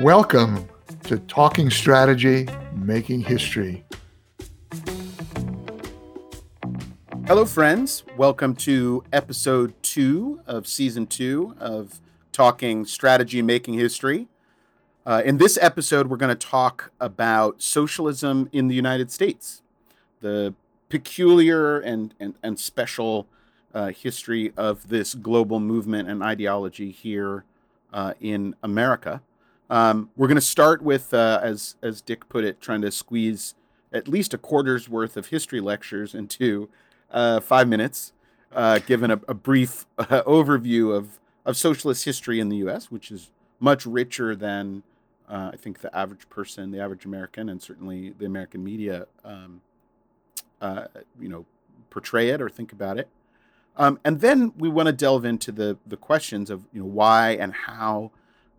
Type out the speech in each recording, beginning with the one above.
Welcome to Talking Strategy, Making History. Hello, friends. Welcome to episode two of season two of Talking Strategy, Making History. Uh, in this episode, we're going to talk about socialism in the United States, the peculiar and, and, and special uh, history of this global movement and ideology here uh, in America. Um, we're going to start with, uh, as as Dick put it, trying to squeeze at least a quarter's worth of history lectures into uh, five minutes, uh, given a, a brief uh, overview of of socialist history in the U.S., which is much richer than uh, I think the average person, the average American, and certainly the American media, um, uh, you know, portray it or think about it. Um, and then we want to delve into the the questions of you know why and how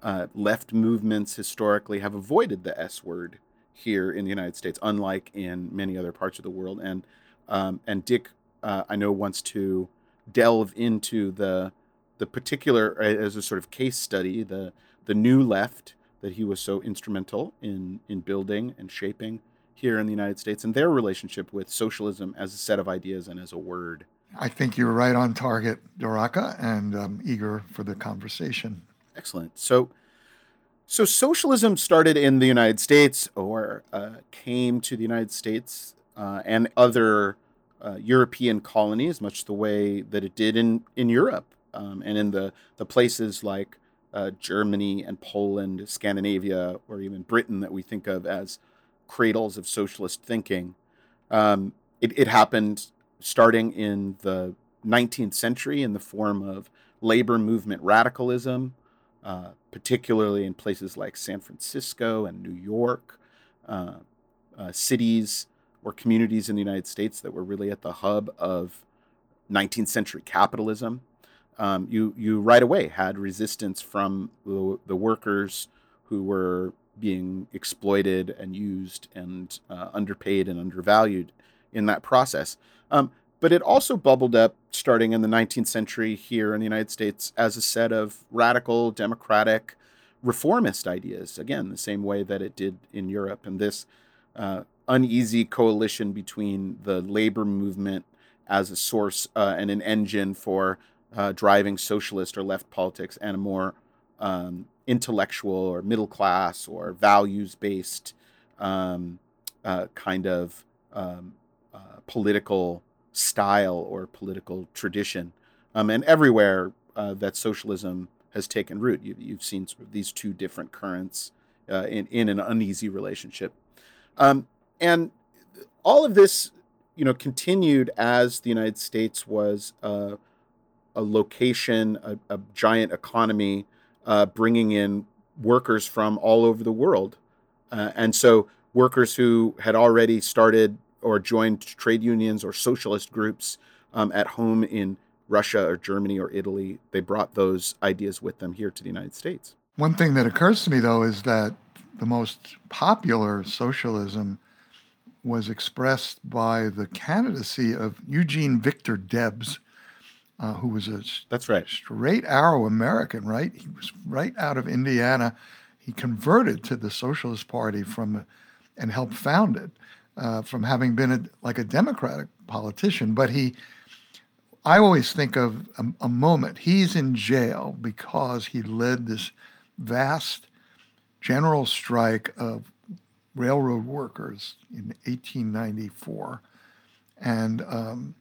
uh, left movements historically have avoided the S word here in the United States, unlike in many other parts of the world. And um, and Dick, uh, I know, wants to delve into the the particular as a sort of case study, the the new left that he was so instrumental in in building and shaping here in the United States, and their relationship with socialism as a set of ideas and as a word. I think you're right on target, Doraka, and I'm eager for the conversation. Excellent. So, so socialism started in the United States, or uh, came to the United States uh, and other uh, European colonies, much the way that it did in in Europe um, and in the the places like uh, Germany and Poland, Scandinavia, or even Britain that we think of as cradles of socialist thinking. Um, it, it happened starting in the 19th century in the form of labor movement radicalism, uh, particularly in places like San Francisco and New York, uh, uh, cities or communities in the United States that were really at the hub of 19th century capitalism. Um, you you right away had resistance from the, the, workers who were being exploited and used and uh, underpaid and undervalued in that process. Um, but it also bubbled up starting in the 19th century here in the United States as a set of radical democratic reformist ideas. Again, the same way that it did in Europe. And this uh, uneasy coalition between the labor movement as a source uh, and an engine for uh, driving socialist or left politics and a more um, intellectual or middle class or values based um, uh, kind of um, uh, political style or political tradition. Um, and everywhere uh, that socialism has taken root, you, have seen sort of these two different currents uh, in, in an uneasy relationship. Um, and all of this, you know, continued as the United States was uh, a location, a, a giant economy, uh, bringing in workers from all over the world. Uh, and so workers who had already started or joined trade unions or socialist groups um, at home in Russia or Germany or Italy. They brought those ideas with them here to the United States. One thing that occurs to me, though, is that the most popular socialism was expressed by the candidacy of Eugene Victor Debs, uh, who was a that's right straight arrow American, right? He was right out of Indiana. He converted to the Socialist Party from and helped found it uh, from having been a, like a Democratic politician. But he, I always think of a, a moment. He's in jail because he led this vast general strike of railroad workers in 1894, and um,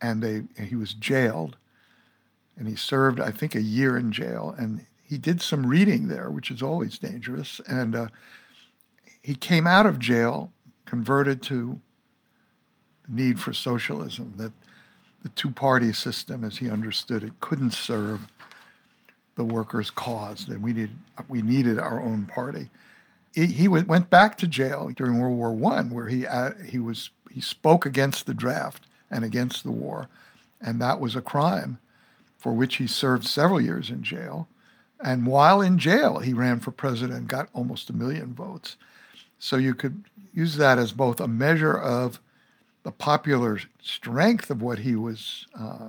and they he was jailed, and he served I think a year in jail, and he did some reading there, which is always dangerous, and uh, he came out of jail converted to the need for socialism, that the two party system, as he understood it, couldn't serve the workers' cause, and we, needed we needed our own party. He, he went back to jail during World War I, where he, uh, he, was, he spoke against the draft and against the war, and that was a crime for which he served several years in jail. And while in jail, he ran for president and got almost a million votes. So you could use that as both a measure of the popular strength of what he was uh,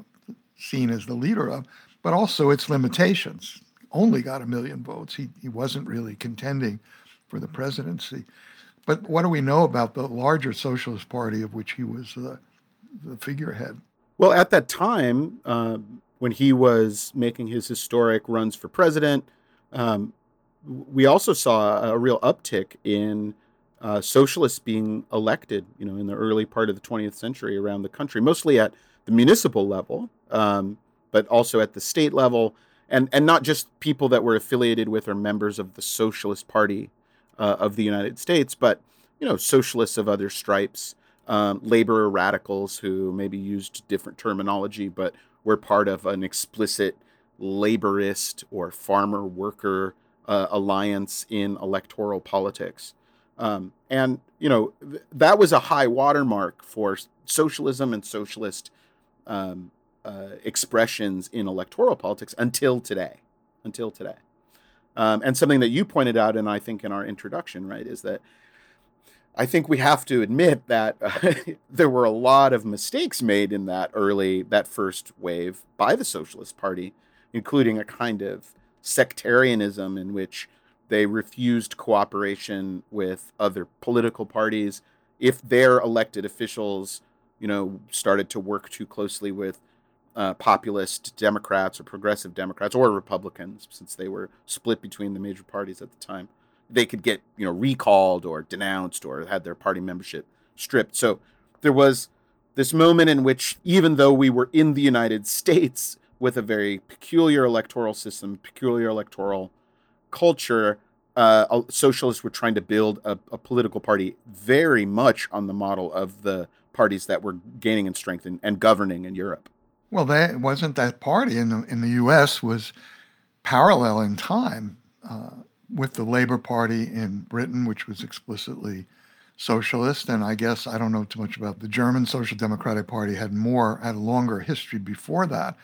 seen as the leader of, but also its limitations. only got a million votes. He, he wasn't really contending for the presidency. But what do we know about the larger Socialist Party of which he was the, the figurehead? Well, at that time, uh, when he was making his historic runs for president, um, we also saw a real uptick in uh, socialists being elected, you know, in the early part of the 20th century around the country, mostly at the municipal level, um, but also at the state level, and and not just people that were affiliated with or members of the Socialist Party uh, of the United States, but you know, socialists of other stripes, um, labor radicals who maybe used different terminology, but were part of an explicit laborist or farmer worker uh, alliance in electoral politics. Um, and you know th- that was a high watermark for socialism and socialist um, uh, expressions in electoral politics until today. Until today, um, and something that you pointed out, and I think in our introduction, right, is that I think we have to admit that uh, there were a lot of mistakes made in that early, that first wave by the Socialist Party, including a kind of sectarianism in which they refused cooperation with other political parties. If their elected officials, you know, started to work too closely with uh, populist Democrats or progressive Democrats or Republicans, since they were split between the major parties at the time, they could get you know recalled or denounced or had their party membership stripped. So there was this moment in which, even though we were in the United States with a very peculiar electoral system, peculiar electoral culture, uh, socialists were trying to build a, a, political party very much on the model of the parties that were gaining in strength and, and governing in Europe. Well, that wasn't that party in the in the U.S. was parallel in time uh, with the Labor Party in Britain, which was explicitly socialist, and I guess I don't know too much about the German Social Democratic Party had more had a longer history before that.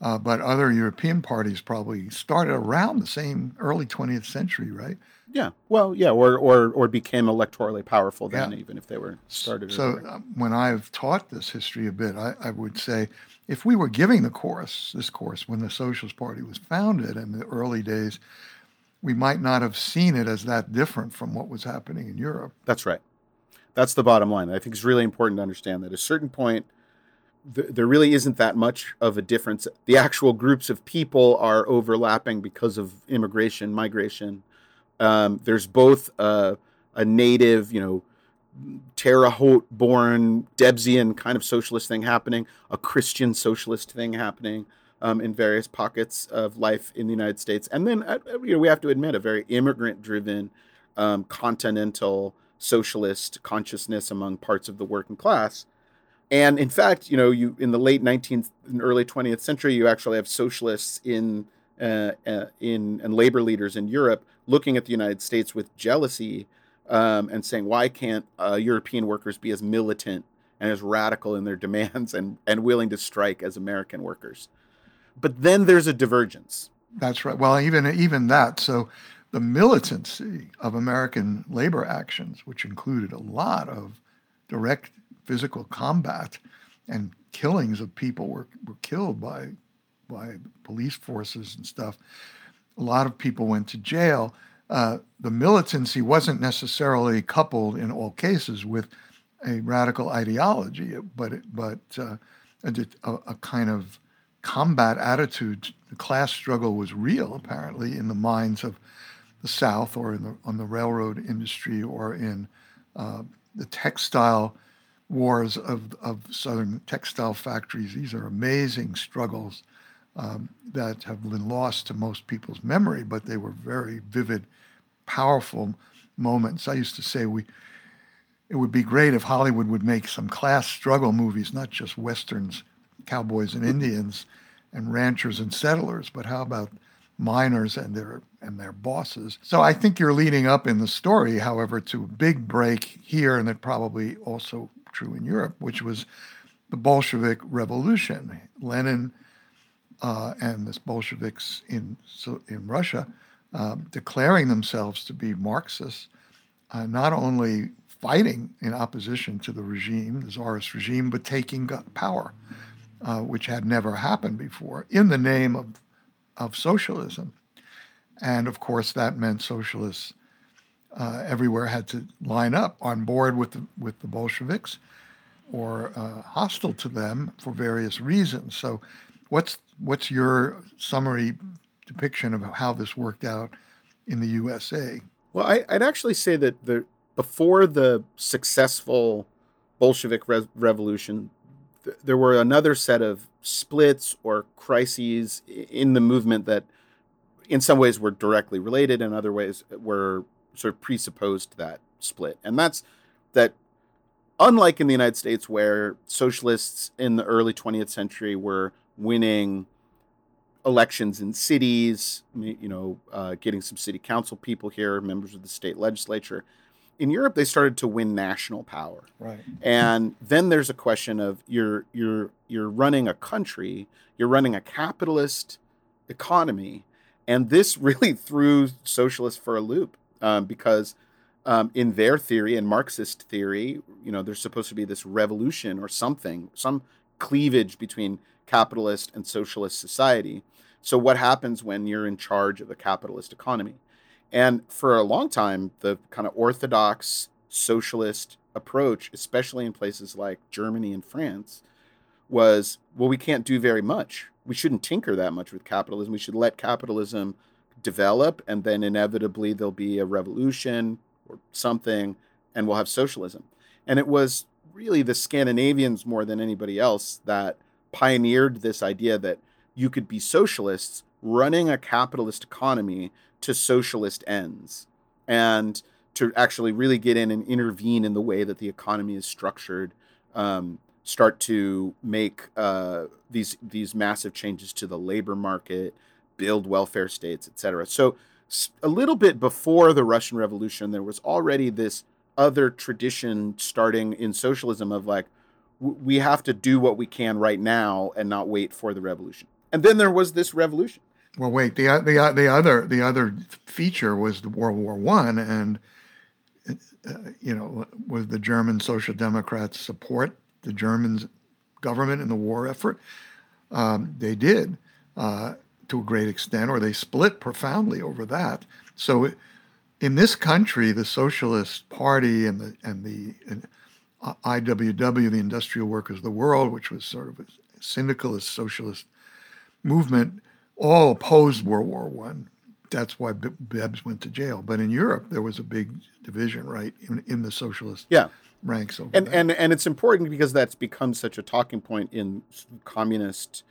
Uh, but other European parties probably started around the same early 20th century, right? Yeah. Well, yeah, or or or became electorally powerful then, yeah. even if they were started. So uh, when I've taught this history a bit, I, I, would say if we were giving the course, this course, when the Socialist Party was founded in the early days, we might not have seen it as that different from what was happening in Europe. That's right. That's the bottom line. I think it's really important to understand that at a certain point th- there really isn't that much of a difference. The actual groups of people are overlapping because of immigration, migration. Um, there's both a, a, native, you know, Terre Haute born Debsian kind of socialist thing happening, a Christian socialist thing happening um, in various pockets of life in the United States. And then, uh, you know, we have to admit a very immigrant driven, um, continental socialist consciousness among parts of the working class and in fact, you know, you in the late 19th and early 20th century, you actually have socialists in uh, uh, in and labor leaders in Europe looking at the United States with jealousy um, and saying, why can't uh, European workers be as militant and as radical in their demands and and willing to strike as American workers? But then there's a divergence. That's right. Well, even even that. So the militancy of American labor actions, which included a lot of direct physical combat and killings of people were, were killed by by police forces and stuff. A lot of people went to jail. Uh, the militancy wasn't necessarily coupled in all cases with a radical ideology, but but uh, a, a, kind of combat attitude. The class struggle was real, apparently, in the minds of the South, or in the, on the railroad industry, or in uh, the textile wars of, of southern textile factories. These are amazing struggles um, that have been lost to most people's memory, but they were very vivid, powerful moments. I used to say we it would be great if Hollywood would make some class struggle movies, not just westerns, cowboys and Indians, and ranchers and settlers, but how about miners and their and their bosses. So I think you're leading up in the story, however, to a big break here, and it probably also true in Europe, which was the Bolshevik Revolution. Lenin uh, and the Bolsheviks in in Russia um, declaring themselves to be Marxists, uh, not only fighting in opposition to the regime, the Tsarist regime, but taking power, uh, which had never happened before, in the name of of socialism. And of course, that meant socialists uh, everywhere had to line up on board with the, with the Bolsheviks or uh, hostile to them for various reasons. So, what's what's your summary depiction of how this worked out in the USA? Well, I, would actually say that the before the successful Bolshevik re- revolution, th- there were another set of splits or crises in the movement that, in some ways, were directly related, and other ways were sort of presupposed that split. And that's that unlike in the United States, where socialists in the early 20th century were winning elections in cities, you know, uh, getting some city council people here, members of the state legislature. In Europe, they started to win national power. Right. And then there's a question of you're you're you're running a country, you're running a capitalist economy, and this really threw socialists for a loop um, because um, in their theory and Marxist theory, you know, there's supposed to be this revolution or something, some cleavage between capitalist and socialist society. So, what happens when you're in charge of a capitalist economy? And for a long time, the kind of orthodox socialist approach, especially in places like Germany and France, was well, we can't do very much. We shouldn't tinker that much with capitalism. We should let capitalism develop, and then inevitably there'll be a revolution or something, and we'll have socialism. And it was really the Scandinavians more than anybody else that pioneered this idea that you could be socialists running a capitalist economy to socialist ends and to actually really get in and intervene in the way that the economy is structured um, start to make uh, these these massive changes to the labor market build welfare states etc so a little bit before the russian revolution there was already this other tradition starting in socialism of like we have to do what we can right now and not wait for the revolution. And then there was this revolution. Well, wait the the the other the other feature was the World War One, and uh, you know, was the German Social Democrats support the German government in the war effort? Um, they did uh, to a great extent, or they split profoundly over that. So, in this country, the Socialist Party and the and the and IWW, the Industrial Workers of the World, which was sort of a syndicalist socialist movement, all opposed World War One. That's why Debs went to jail. But in Europe, there was a big division, right, in, in the socialist yeah. ranks. And and and it's important because that's become such a talking point in communist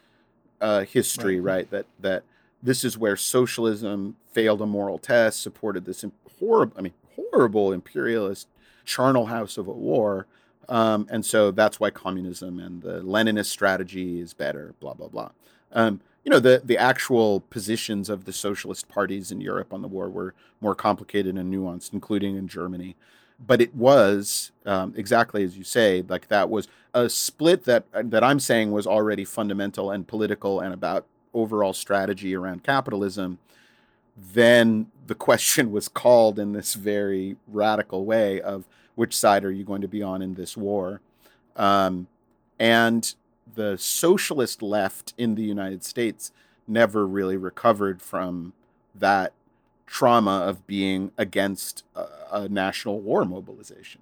uh, history, right. right? That that this is where socialism failed a moral test, supported this horrible, I mean, horrible imperialist charnel house of a war um, and so that's why communism and the Leninist strategy is better, blah, blah, blah. Um, you know, the, the actual positions of the socialist parties in Europe on the war were more complicated and nuanced, including in Germany. But it was um, exactly as you say, like that was a split that that I'm saying was already fundamental and political and about overall strategy around capitalism. Then the question was called in this very radical way of which side are you going to be on in this war? Um, and the socialist left in the United States never really recovered from that trauma of being against a, a national war mobilization.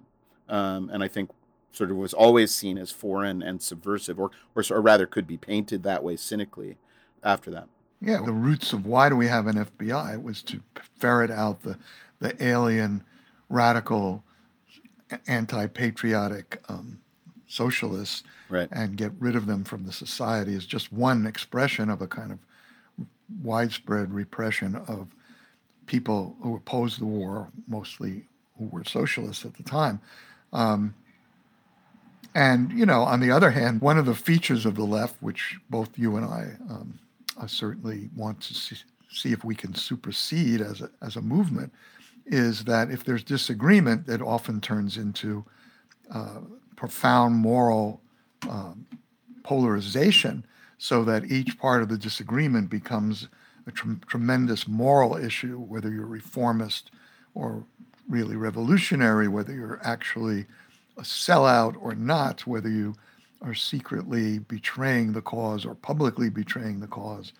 Um, and I think sort of was always seen as foreign and subversive, or, or, or rather could be painted that way cynically after that. Yeah, the roots of why do we have an FBI was to ferret out the, the alien radical anti-patriotic um, socialists right. and get rid of them from the society is just one expression of a kind of widespread repression of people who opposed the war, mostly who were socialists at the time. Um, and, you know, on the other hand, one of the features of the left, which both you and I um, certainly want to see, see, if we can supersede as a, as a movement, is that if there's disagreement, it often turns into uh, profound moral um, polarization, so that each part of the disagreement becomes a tr- tremendous moral issue, whether you're reformist or really revolutionary, whether you're actually a sellout or not, whether you are secretly betraying the cause or publicly betraying the cause.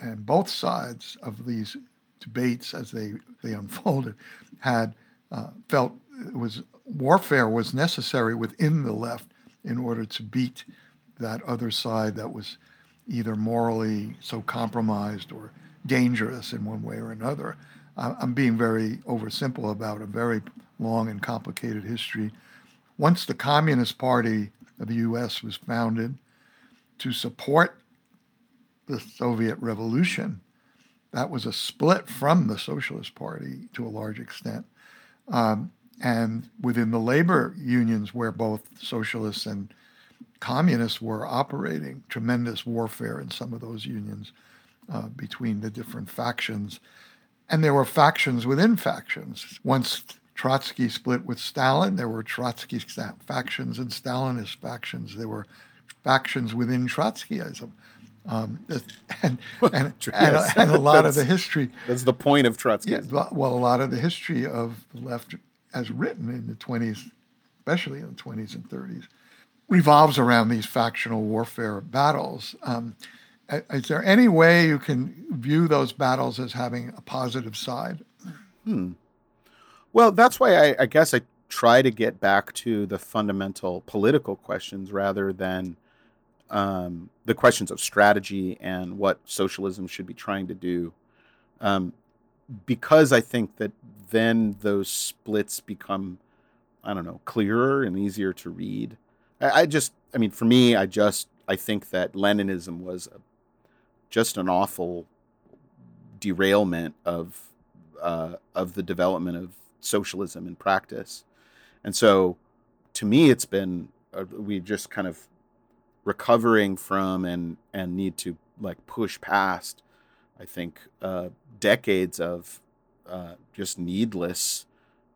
And both sides of these debates as they, they unfolded had uh, felt was warfare was necessary within the left in order to beat that other side that was either morally so compromised or dangerous in one way or another. I'm being very oversimple about a very long and complicated history. Once the Communist Party of the US was founded to support the Soviet Revolution, that was a split from the Socialist Party to a large extent. Um, and within the labor unions, where both socialists and communists were operating, tremendous warfare in some of those unions uh, between the different factions. And there were factions within factions. Once Trotsky split with Stalin, there were Trotsky factions and Stalinist factions. There were factions within Trotskyism. Um, and, and, and, yes. and, a lot of the history. That's the point of Trotsky. Yeah, well, a lot of the history of the left, as written in the 20s, especially in the 20s and 30s, revolves around these factional warfare battles. Um, is there any way you can view those battles as having a positive side? Hmm. Well, that's why I, I guess I try to get back to the fundamental political questions rather than um, the questions of strategy and what socialism should be trying to do. Um, because I think that then those splits become, I don't know, clearer and easier to read. I, I just, I mean, for me, I just, I think that Leninism was a, just an awful derailment of uh, of the development of socialism in practice, and so to me, it's been uh, we just kind of recovering from and and need to like push past. I think uh, decades of uh, just needless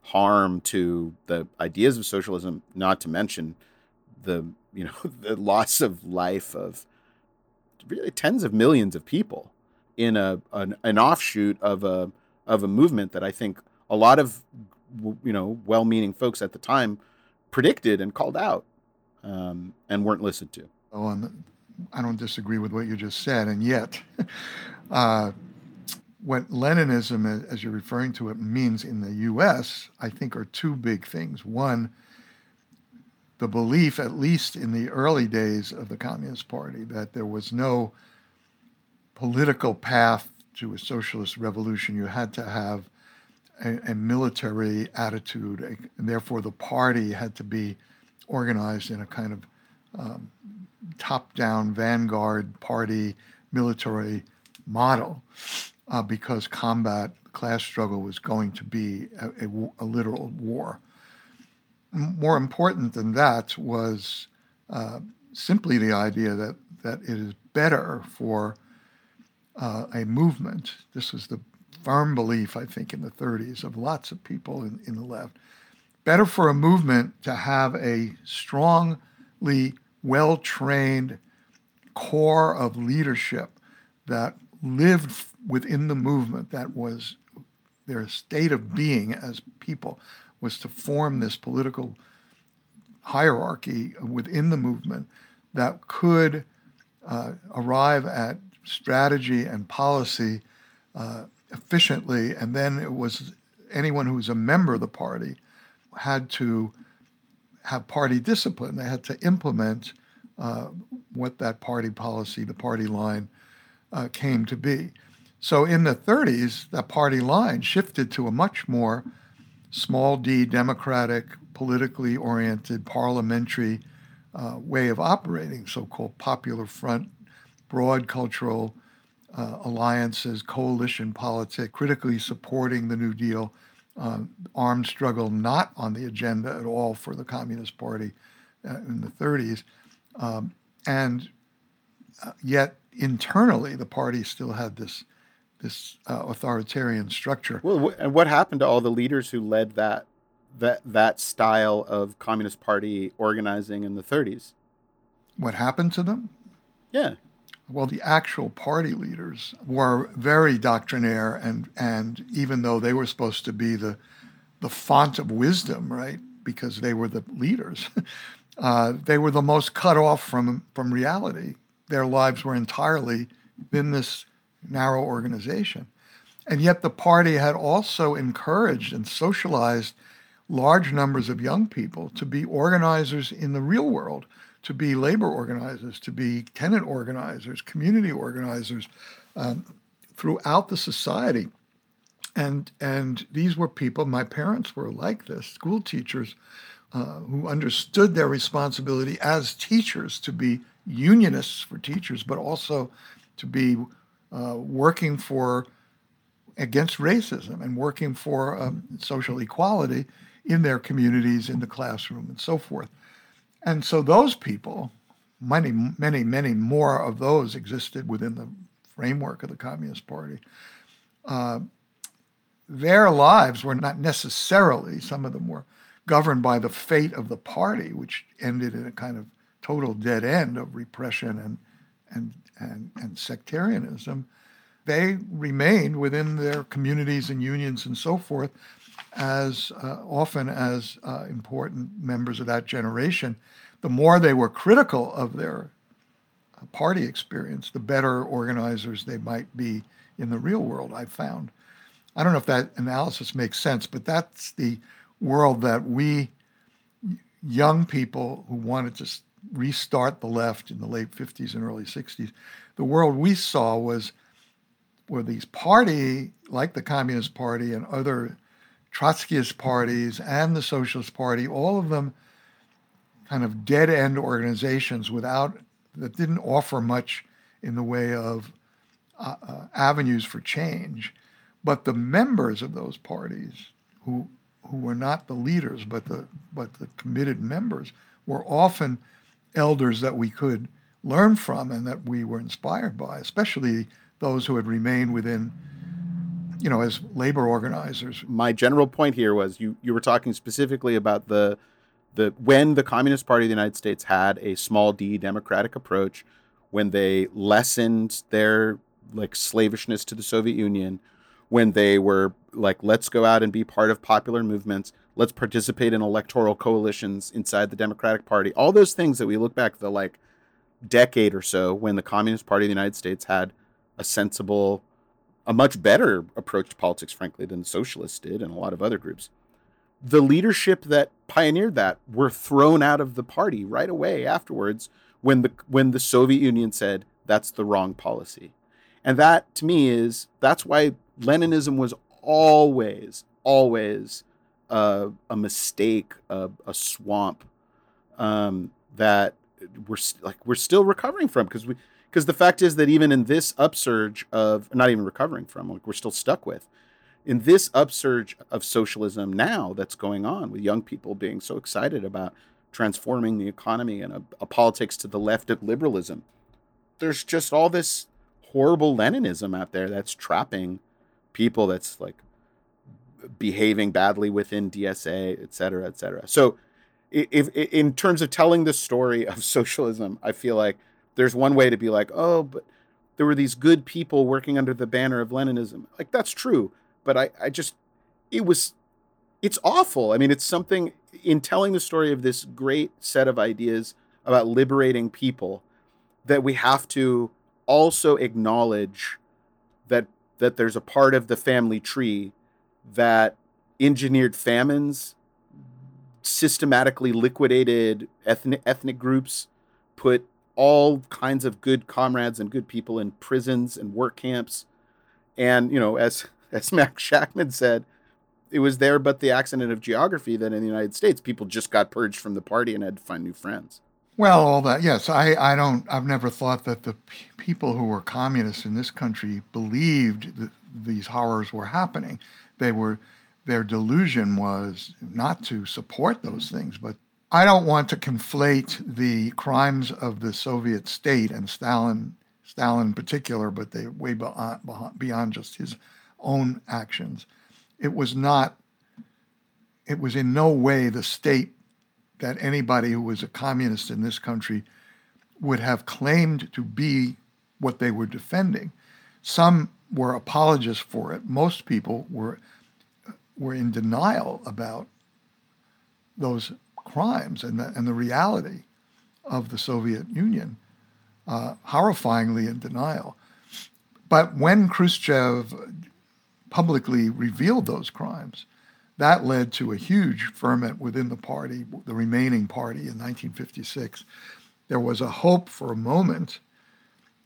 harm to the ideas of socialism, not to mention the you know the loss of life of really tens of millions of people in a an, an offshoot of a of a movement that I think a lot of you know well-meaning folks at the time predicted and called out um, and weren't listened to. Oh, and I don't disagree with what you just said, and yet, uh, what Leninism, as you're referring to it, means in the U.S., I think, are two big things. One, the belief, at least in the early days of the Communist Party, that there was no political path to a socialist revolution. You had to have a, a military attitude, and therefore the party had to be organized in a kind of um, top-down vanguard party military model, uh, because combat class struggle was going to be a, a, a literal war more important than that was uh, simply the idea that, that it is better for uh, a movement. This was the firm belief, I think, in the 30s of lots of people in, in the left. Better for a movement to have a strongly well trained core of leadership that lived within the movement, that was their state of being as people, was to form this political hierarchy within the movement that could uh, arrive at strategy and policy uh, efficiently. And then it was anyone who was a member of the party had to have party discipline. They had to implement uh, what that party policy, the party line, uh, came to be. So in the 30s, that party line shifted to a much more small d democratic, politically oriented, parliamentary uh, way of operating, so called Popular Front, broad cultural uh, alliances, coalition politics, critically supporting the New Deal, uh, armed struggle not on the agenda at all for the Communist Party uh, in the 30s. Um, and uh, yet internally, the party still had this this uh, authoritarian structure. Well, and what happened to all the leaders who led that that that style of Communist Party organizing in the 30s? What happened to them? Yeah. Well, the actual party leaders were very doctrinaire, and and even though they were supposed to be the the font of wisdom, right, because they were the leaders, uh, they were the most cut off from from reality. Their lives were entirely in this narrow organization. And yet the party had also encouraged and socialized large numbers of young people to be organizers in the real world, to be labor organizers, to be tenant organizers, community organizers um, throughout the society. And, and these were people, my parents were like this, school teachers uh, who understood their responsibility as teachers to be unionists for teachers, but also to be uh, working for against racism and working for um, social equality in their communities, in the classroom, and so forth. And so those people, many, many, many more of those existed within the framework of the Communist Party. Uh, their lives were not necessarily, some of them were governed by the fate of the party, which ended in a kind of total dead end of repression and, and, and, and sectarianism. They remained within their communities and unions and so forth as uh, often as uh, important members of that generation. The more they were critical of their uh, party experience, the better organizers they might be in the real world, I found. I don't know if that analysis makes sense, but that's the world that we young people who wanted to restart the left in the late 50s and early 60s, the world we saw was where these party, like the Communist Party and other Trotskyist parties and the Socialist Party, all of them kind of dead end organizations without that didn't offer much in the way of uh, uh, avenues for change. But the members of those parties, who who were not the leaders but the but the committed members, were often elders that we could learn from and that we were inspired by, especially those who had remained within you know, as labor organizers. My general point here was you you were talking specifically about the the when the Communist Party of the United States had a small d democratic approach, when they lessened their like slavishness to the Soviet Union, when they were like, let's go out and be part of popular movements, let's participate in electoral coalitions inside the Democratic Party, all those things that we look back the like decade or so when the Communist Party of the United States had a sensible a much better approach to politics, frankly, than the socialists did and a lot of other groups. The leadership that pioneered that were thrown out of the party right away afterwards when the when the Soviet Union said that's the wrong policy. And that to me is that's why Leninism was always, always uh, a mistake, a, a swamp um, that we're like we're still recovering from because we because the fact is that even in this upsurge of not even recovering from like we're still stuck with in this upsurge of socialism now that's going on with young people being so excited about transforming the economy and a, a politics to the left of liberalism there's just all this horrible leninism out there that's trapping people that's like behaving badly within dsa et cetera et cetera. So if, if in terms of telling the story of socialism i feel like there's one way to be like, oh, but there were these good people working under the banner of Leninism. Like that's true, but I, I just it was it's awful. I mean, it's something in telling the story of this great set of ideas about liberating people that we have to also acknowledge that that there's a part of the family tree that engineered famines systematically liquidated ethnic ethnic groups put all kinds of good comrades and good people in prisons and work camps. And, you know, as, as Max Shachtman said, it was there but the accident of geography that in the United States, people just got purged from the party and had to find new friends. Well, all that, yes. I, I don't, I've never thought that the p- people who were communists in this country believed that these horrors were happening. They were, their delusion was not to support those things, but I don't want to conflate the crimes of the Soviet state and Stalin, Stalin in particular, but they way beyond, beyond just his own actions. It was not. It was in no way the state that anybody who was a communist in this country would have claimed to be what they were defending. Some were apologists for it. Most people were were in denial about those crimes and the, and the reality of the Soviet Union, uh, horrifyingly in denial. But when Khrushchev publicly revealed those crimes. That led to a huge ferment within the party, the remaining party in 1956. There was a hope for a moment,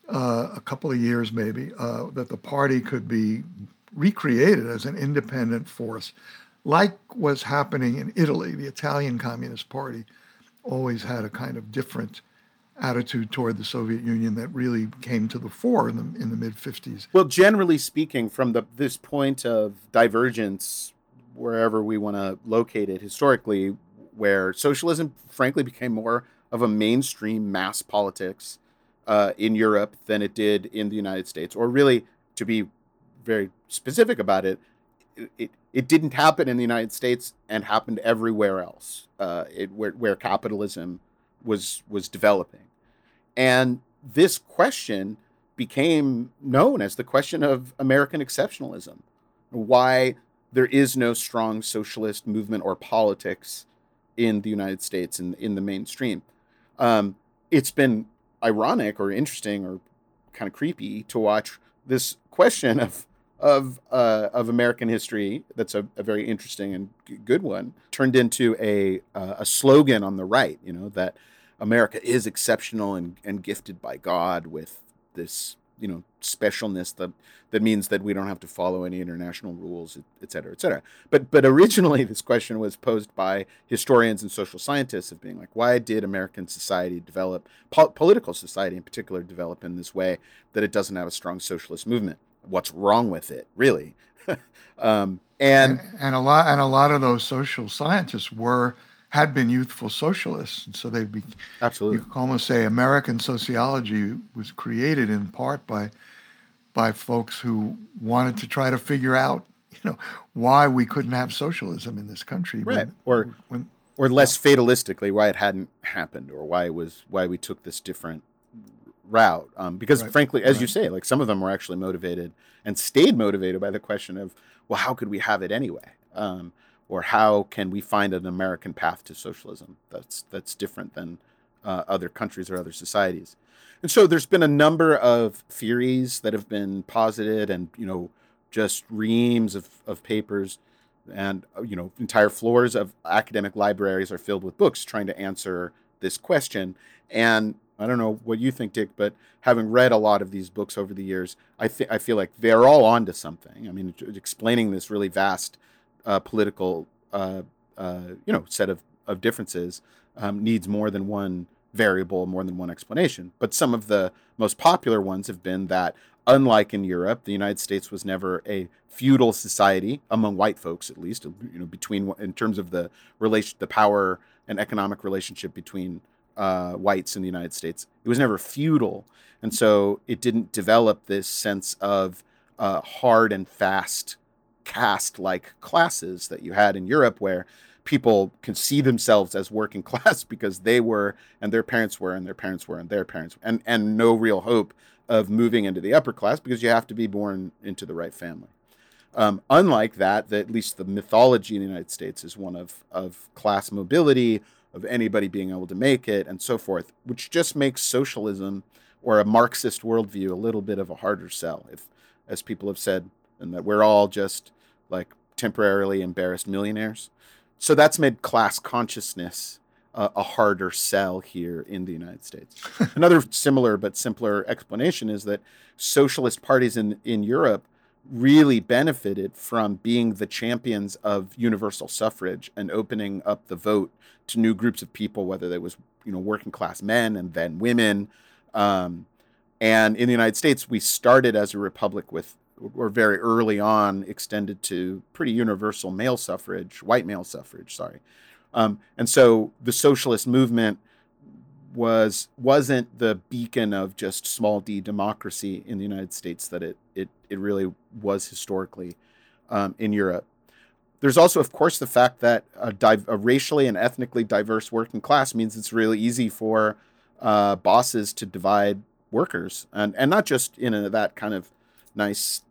uh, a couple of years maybe, uh, that the party could be recreated as an independent force, like was happening in Italy. The Italian Communist Party always had a kind of different attitude toward the Soviet Union that really came to the fore in the in the mid 50s. Well, generally speaking, from the this point of divergence, wherever we want to locate it historically, where socialism frankly became more of a mainstream mass politics uh, in Europe than it did in the United States, or really, to be very specific about it, it, it didn't happen in the United States and happened everywhere else, uh, it, where, where capitalism was was developing. And this question became known as the question of American exceptionalism. Why there is no strong socialist movement or politics in the United States and in, the mainstream. Um, it's been ironic or interesting or kind of creepy to watch this question of of uh, of American history that's a, a very interesting and good one turned into a uh, a slogan on the right. You know that America is exceptional and, and gifted by God with this, you know, specialness that that means that we don't have to follow any international rules, et cetera, et cetera. But but originally, this question was posed by historians and social scientists of being like, why did American society develop, po- political society in particular, develop in this way that it doesn't have a strong socialist movement? What's wrong with it, really? um, and, and a lot and a lot of those social scientists were had been youthful socialists. And so they'd be absolutely. You could almost say American sociology was created in part by by folks who wanted to try to figure out, you know, why we couldn't have socialism in this country. Right. When, or when, or less fatalistically, why it hadn't happened, or why it was why we took this different route. Um, because right. frankly, as right. you say, like some of them were actually motivated and stayed motivated by the question of, well, how could we have it anyway? Um, or how can we find an American path to socialism that's that's different than uh, other countries or other societies? And so there's been a number of theories that have been posited, and you know, just reams of, of papers, and uh, you know, entire floors of academic libraries are filled with books trying to answer this question. And I don't know what you think, Dick, but having read a lot of these books over the years, I think I feel like they're all onto something. I mean, explaining this really vast uh, political uh, uh, you know set of, of differences um, needs more than one variable, more than one explanation. But some of the most popular ones have been that, unlike in Europe, the United States was never a feudal society among white folks, at least. You know, between in terms of the relation, the power and economic relationship between uh, whites in the United States, it was never feudal, and so it didn't develop this sense of uh, hard and fast caste like classes that you had in Europe where people can see themselves as working class because they were and their parents were and their parents were and their parents and and no real hope of moving into the upper class because you have to be born into the right family. Um, unlike that, that at least the mythology in the United States is one of of class mobility, of anybody being able to make it, and so forth, which just makes socialism or a Marxist worldview a little bit of a harder sell. If, as people have said, and that we're all just like temporarily embarrassed millionaires. So that's made class consciousness uh, a harder sell here in the United States. Another similar but simpler explanation is that socialist parties in, in Europe really benefited from being the champions of universal suffrage and opening up the vote to new groups of people, whether they was you know working class men and then women. Um, and in the United States, we started as a republic with or very early on extended to pretty universal male suffrage, white male suffrage, sorry. Um, and so the socialist movement was wasn't the beacon of just small d democracy in the United States that it it it really was historically um, in Europe. There's also, of course, the fact that a, a, racially and ethnically diverse working class means it's really easy for uh, bosses to divide workers, and and not just in a, that kind of nice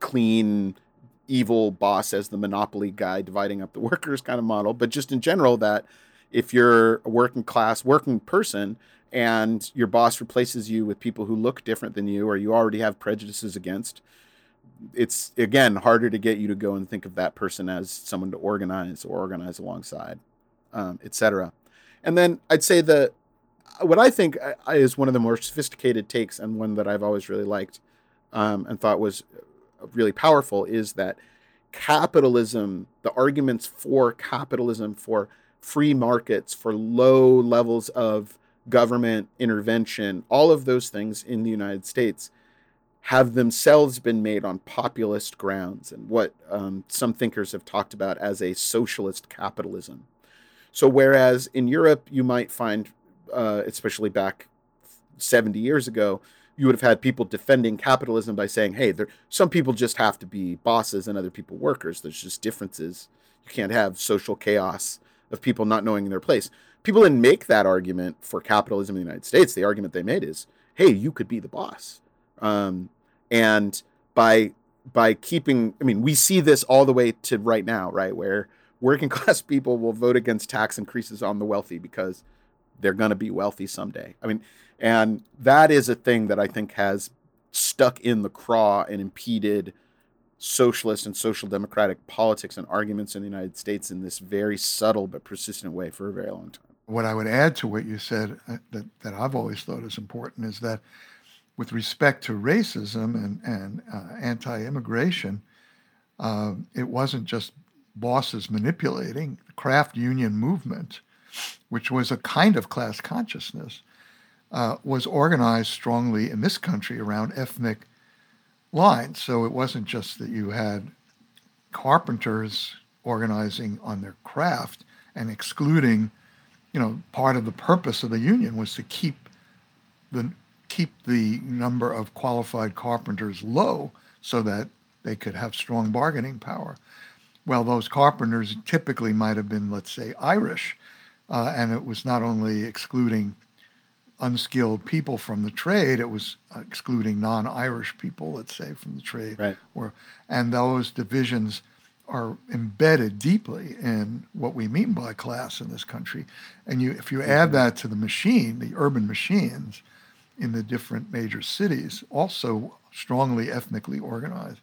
clean evil boss as the monopoly guy dividing up the workers kind of model, but just in general that if you're a working class working person and your boss replaces you with people who look different than you or you already have prejudices against, it's again harder to get you to go and think of that person as someone to organize or organize alongside, um, etc. And then I'd say the what I think uh, is one of the more sophisticated takes and one that I've always really liked um, and thought was really powerful is that capitalism, the arguments for capitalism, for free markets, for low levels of government intervention, all of those things in the United States have themselves been made on populist grounds and what um, some thinkers have talked about as a socialist capitalism. So, whereas in Europe, you might find, uh, especially back 70 years ago, you would have had people defending capitalism by saying, hey, there, some people just have to be bosses and other people workers. There's just differences. You can't have social chaos of people not knowing their place. People didn't make that argument for capitalism in the United States. The argument they made is, hey, you could be the boss. Um, and by by keeping i mean we see this all the way to right now right where working class people will vote against tax increases on the wealthy because they're going to be wealthy someday i mean and that is a thing that i think has stuck in the craw and impeded socialist and social democratic politics and arguments in the united states in this very subtle but persistent way for a very long time what i would add to what you said uh, that, that i've always thought is important is that with respect to racism and, and uh, anti immigration, uh, it wasn't just bosses manipulating. The craft union movement, which was a kind of class consciousness, uh, was organized strongly in this country around ethnic lines. So it wasn't just that you had carpenters organizing on their craft and excluding, you know, part of the purpose of the union was to keep the keep the number of qualified carpenters low so that they could have strong bargaining power. Well, those carpenters typically might have been, let's say, Irish, uh, and it was not only excluding unskilled people from the trade, it was excluding non-Irish people, let's say, from the trade. Right. Or, and those divisions are embedded deeply in what we mean by class in this country. And you, if you add that to the machine, the urban machines, in the different major cities, also strongly ethnically organized.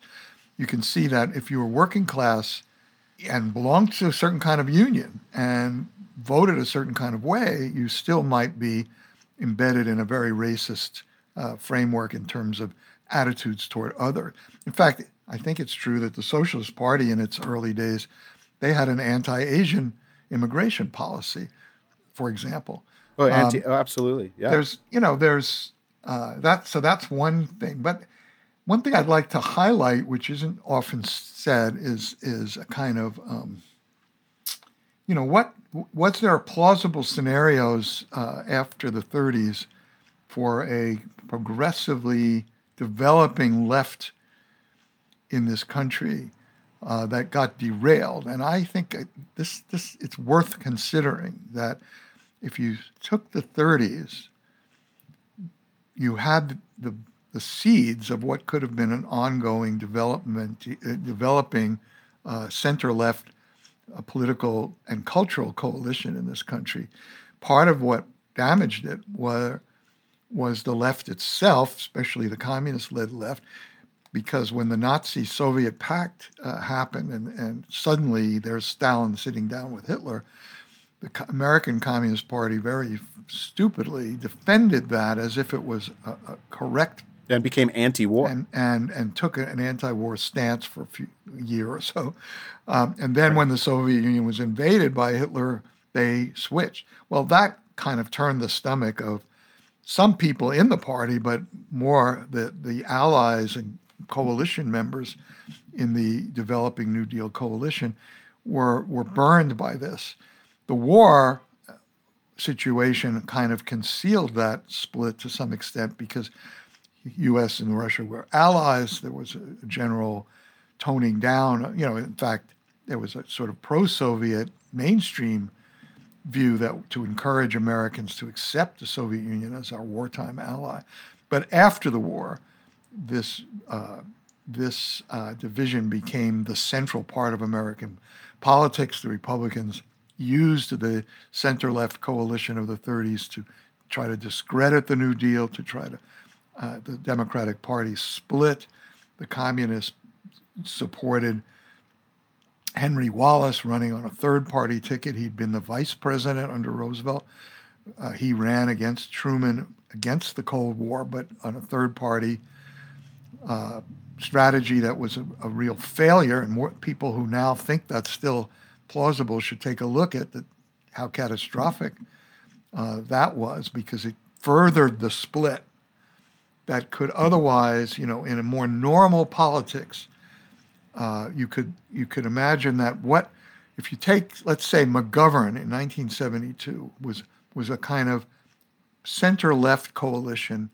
You can see that if you were working class and belonged to a certain kind of union and voted a certain kind of way, you still might be embedded in a very racist uh, framework in terms of attitudes toward other. In fact, I think it's true that the Socialist Party in its early days, they had an anti-Asian immigration policy, for example. Oh, anti, um, oh, absolutely. Yeah. There's, you know, there's uh, that. So that's one thing. But one thing I'd like to highlight, which isn't often said, is is a kind of, um, you know, what what's there plausible scenarios uh, after the 30s for a progressively developing left in this country uh, that got derailed. And I think this this it's worth considering that if you took the 30s, you had the, the seeds of what could have been an ongoing development, uh, developing uh, center-left uh, political and cultural coalition in this country. Part of what damaged it were, was the left itself, especially the communist-led left, because when the Nazi-Soviet pact uh, happened and, and suddenly there's Stalin sitting down with Hitler, the American Communist Party very stupidly defended that as if it was a, a correct and became anti-war. And and, and took an anti-war stance for a few, year or so. Um, and then right. when the soviet union was invaded by hitler they switched. Well that kind of turned the stomach of some people in the party but more the the allies and coalition members in the developing new deal coalition were were burned by this. The war situation kind of concealed that split to some extent because U.S. and Russia were allies. There was a general toning down. You know, in fact, there was a sort of pro-Soviet mainstream view that to encourage Americans to accept the Soviet Union as our wartime ally. But after the war, this uh, this uh, division became the central part of American politics. The Republicans used the center left coalition of the 30s to try to discredit the New Deal, to try to, uh, the Democratic Party split. The communists supported Henry Wallace running on a third party ticket. He'd been the vice president under Roosevelt. Uh, he ran against Truman against the Cold War, but on a third party uh, strategy that was a, a, real failure. And more people who now think that's still plausible should take a look at the, how catastrophic uh, that was because it furthered the split that could otherwise, you know, in a more normal politics, uh, you could you could imagine that what if you take let's say McGovern in 1972 was was a kind of center left coalition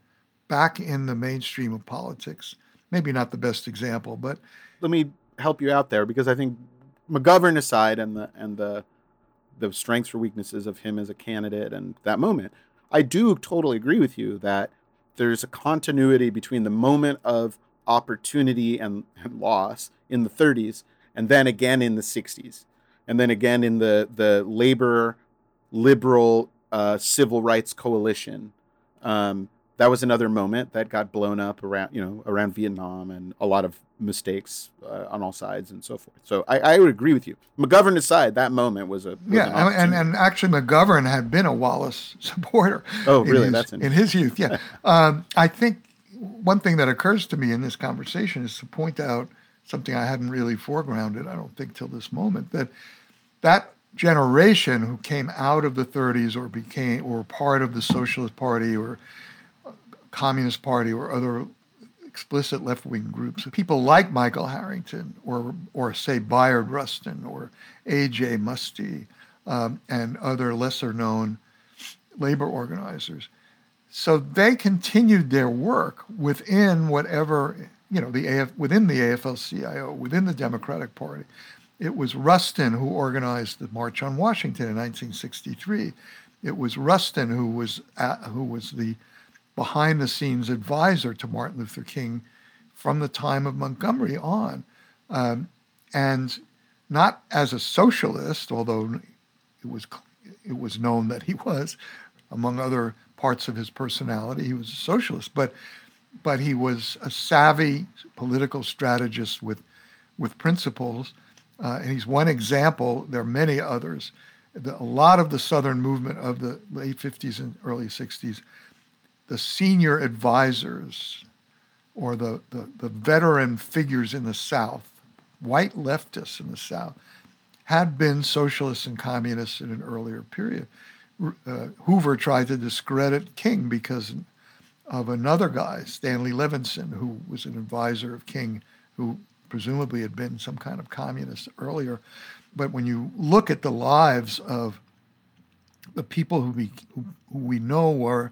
back in the mainstream of politics. Maybe not the best example, but let me help you out there because I think McGovern aside and the and the the strengths or weaknesses of him as a candidate and that moment, I do totally agree with you that there's a continuity between the moment of opportunity and, and loss in the 30s and then again in the 60s and then again in the the labor liberal uh, civil rights coalition. Um, that was another moment that got blown up around you know around Vietnam and a lot of mistakes uh, on all sides and so forth. So I, I, would agree with you. McGovern aside, that moment was a was yeah, an and and actually McGovern had been a Wallace supporter. Oh, really? His, That's in his youth. Yeah, um, I think one thing that occurs to me in this conversation is to point out something I hadn't really foregrounded. I don't think till this moment that that generation who came out of the 30s or became or part of the Socialist Party or Communist Party or other explicit left wing groups, people like Michael Harrington or, or say Bayard Rustin or A.J. Muste um, and other lesser known labor organizers. So they continued their work within whatever, you know, the AF, within the AFL-CIO, within the Democratic Party. It was Rustin who organized the March on Washington in 1963. It was Rustin who was at, who was the behind the scenes advisor to Martin Luther King from the time of Montgomery on. Um, and not as a socialist, although it was, it was known that he was, among other parts of his personality, he was a socialist, but, but he was a savvy political strategist with, with principles. Uh, and he's one example. There are many others. The, a lot of the Southern movement of the late 50s and early 60s the senior advisors or the, the, the veteran figures in the South, white leftists in the South, had been socialists and communists in an earlier period. Uh, Hoover tried to discredit King because of another guy, Stanley Levinson, who was an advisor of King, who presumably had been some kind of communist earlier. But when you look at the lives of the people who we, who we know were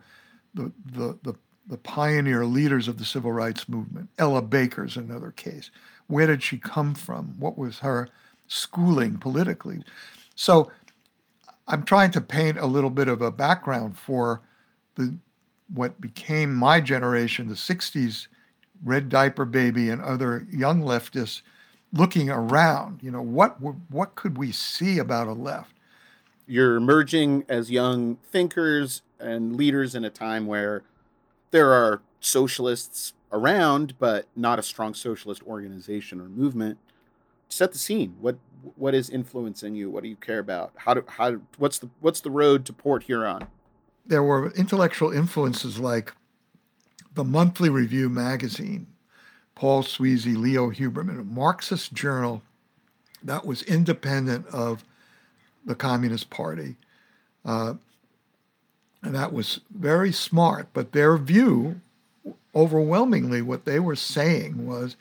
the, the, the, the pioneer leaders of the civil rights movement. Ella Baker's another case. Where did she come from? What was her schooling politically? So I'm trying to paint a little bit of a background for the what became my generation, the 60s red diaper baby and other young leftists looking around, you know, what what could we see about a left? You're emerging as young thinkers and leaders in a time where there are socialists around, but not a strong socialist organization or movement. Set the scene. What what is influencing you? What do you care about? How do how what's the what's the road to Port Huron? There were intellectual influences like the Monthly Review magazine, Paul Sweezy, Leo Huberman, a Marxist journal that was independent of the Communist Party. Uh, and that was very smart. But their view, overwhelmingly, what they were saying was,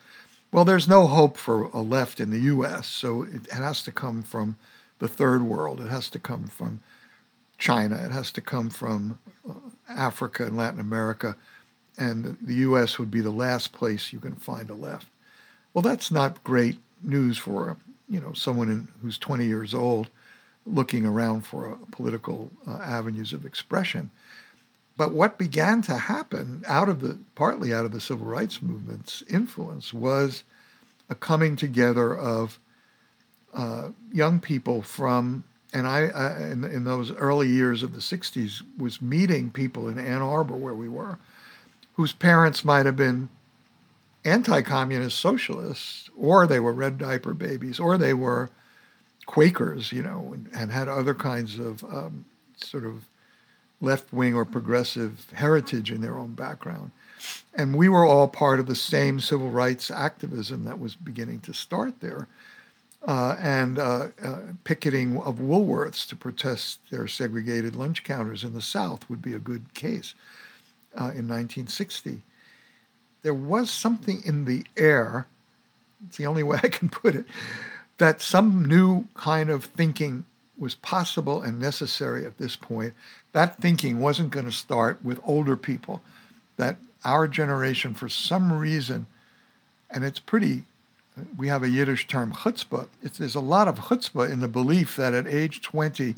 well, there's no hope for a left in the U.S., so it has to come from the third world. It has to come from China. It has to come from uh, Africa and Latin America. And the U.S. would be the last place you can find a left. Well, that's not great news for you know someone in, who's 20 years old looking around for uh, political uh, avenues of expression. But what began to happen out of the partly out of the civil rights movement's influence was a coming together of uh, young people from and I, I in, in, those early years of the 60s was meeting people in Ann Arbor where we were whose parents might have been anti-communist socialists, or they were red diaper babies, or they were Quakers, you know, and, and had other kinds of um, sort of left-wing or progressive heritage in their own background. And we were all part of the same civil rights activism that was beginning to start there. Uh, and uh, uh, picketing of Woolworths to protest their segregated lunch counters in the South would be a good case uh, in 1960. There was something in the air, it's the only way I can put it, that some new kind of thinking was possible and necessary at this point. That thinking wasn't going to start with older people, that our generation, for some reason, and it's pretty we have a Yiddish term chutzpah. It's, there's a lot of chutzpah in the belief that at age 20,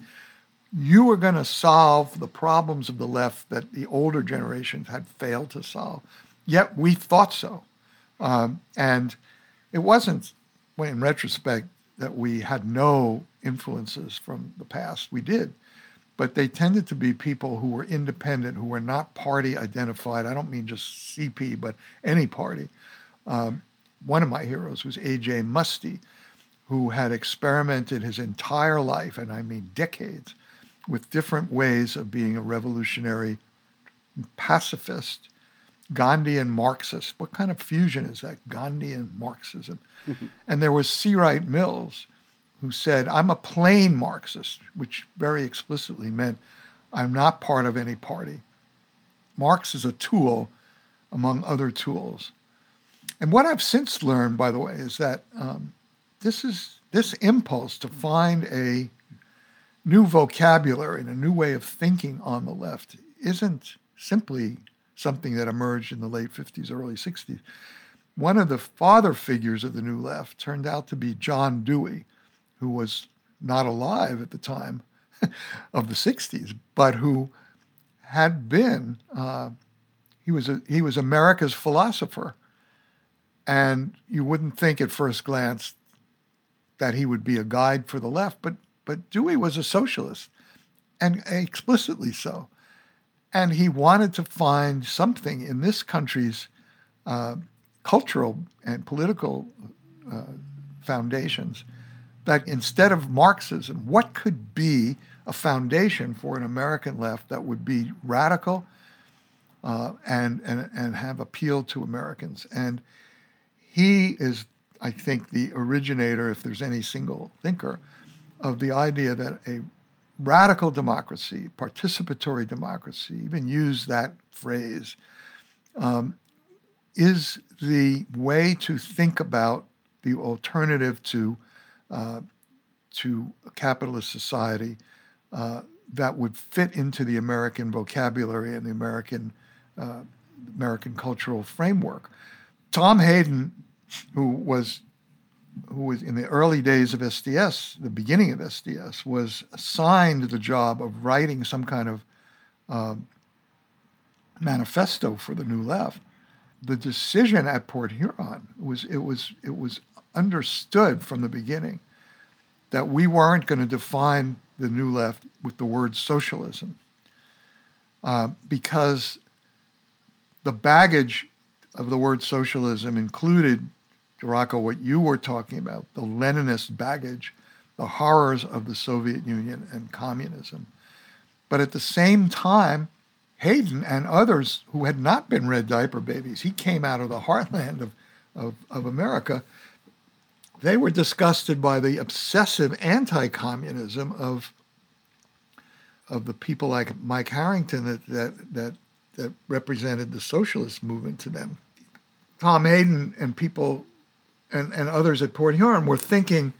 you are going to solve the problems of the left that the older generations had failed to solve. Yet we thought so. Um, and it wasn't, in retrospect, that we had no influences from the past. We did. But they tended to be people who were independent, who were not party identified. I don't mean just CP, but any party. Um, one of my heroes was A.J. Muste, who had experimented his entire life, and I mean decades, with different ways of being a revolutionary pacifist, Gandhian Marxist. What kind of fusion is that? Gandhian Marxism. Mm-hmm. And there was C. Wright Mills, who said, I'm a plain Marxist, which very explicitly meant I'm not part of any party. Marx is a tool among other tools. And what I've since learned, by the way, is that um, this is this impulse to find a new vocabulary and a new way of thinking on the left isn't simply something that emerged in the late 50s, early 60s. One of the father figures of the new left turned out to be John Dewey, who was not alive at the time of the 60s, but who had been, uh, he, was a, he was America's philosopher and you wouldn't think at first glance that he would be a guide for the left, but but Dewey was a socialist, and explicitly so. And he wanted to find something in this country's uh, cultural and political uh, foundations that instead of Marxism, what could be a foundation for an American left that would be radical uh, and, and, and have appeal to Americans? And he is, I think, the originator, if there's any single thinker, of the idea that a radical democracy, participatory democracy, even use that phrase, um, is the way to think about the alternative to uh, to capitalist society uh, that would fit into the American vocabulary and the American uh, American cultural framework. Tom Hayden, who was who was in the early days of SDS, the beginning of SDS, was assigned the job of writing some kind of uh, manifesto for the New Left. The decision at Port Huron was it was it was understood from the beginning that we weren't going to define the New Left with the word socialism uh, because the baggage of the word socialism included, Rocco, what you were talking about, the Leninist baggage, the horrors of the Soviet Union and communism. But at the same time, Hayden and others who had not been red diaper babies, he came out of the heartland of, of, of America, they were disgusted by the obsessive anti-communism of of the people like Mike Harrington that that that that represented the socialist movement to them. Tom Hayden and people and, and others at Port Huron were thinking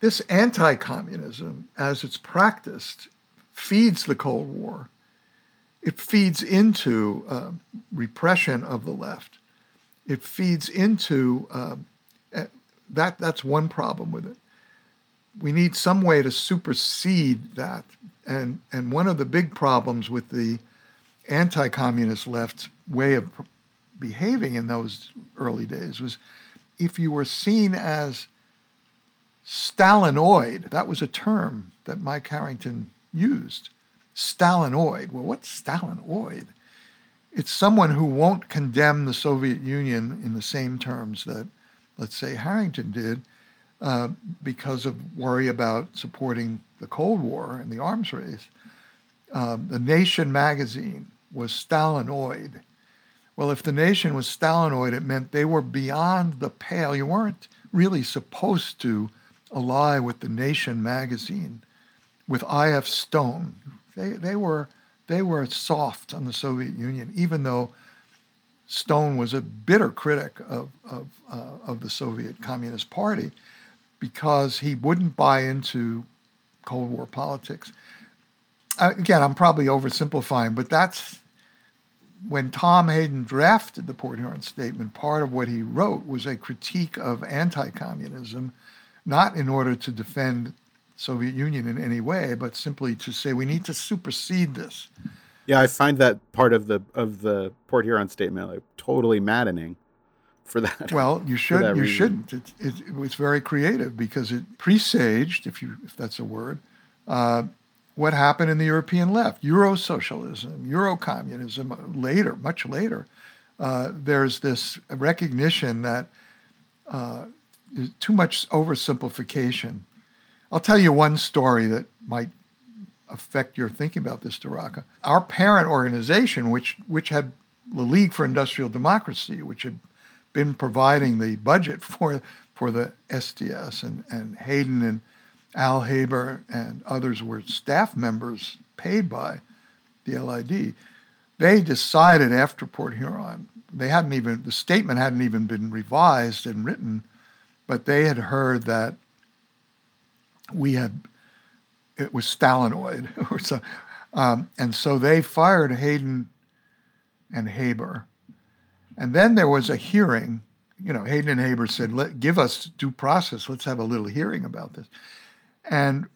this anti communism, as it's practiced, feeds the Cold War. It feeds into uh, repression of the left. It feeds into uh, that. That's one problem with it. We need some way to supersede that. And, and one of the big problems with the anti communist left's way of behaving in those early days was if you were seen as Stalinoid, that was a term that Mike Harrington used. Stalinoid. Well, what's Stalinoid? it's someone who won't condemn the Soviet Union in the same terms that, let's say, Harrington did, uh, because of worry about supporting the Cold War and the arms race. Um, the Nation magazine was Stalinoid. Well, if the nation was Stalinoid, it meant they were beyond the pale. You weren't really supposed to ally with the Nation magazine, with I.F. Stone. They, they, were, they were soft on the Soviet Union, even though Stone was a bitter critic of, of, uh, of the Soviet Communist Party because he wouldn't buy into Cold War politics. Uh, again, I'm probably oversimplifying, but that's when Tom Hayden drafted the Port Huron Statement, part of what he wrote was a critique of anti-communism, not in order to defend Soviet Union in any way, but simply to say we need to supersede this. Yeah, I find that part of the of the Port Huron Statement like totally maddening for that. Well, you should you reason. shouldn't. It, it, it, was very creative because it presaged, if you if that's a word, uh, what happened in the European left, Euro socialism, Euro communism. Later, much later, uh, there's this recognition that uh, too much oversimplification. I'll tell you one story that might affect your thinking about this, Daraka. Our parent organization, which which had the League for Industrial Democracy, which had been providing the budget for for the SDS, and, and Hayden and Al Haber and others were staff members paid by the LID. They decided after Port Huron, they hadn't even the statement hadn't even been revised and written, but they had heard that we had it was Stalinoid or so, um, and so they fired Hayden and Haber and then there was a hearing. You know, Hayden and Haber said, Let, give us due process. Let's have a little hearing about this. And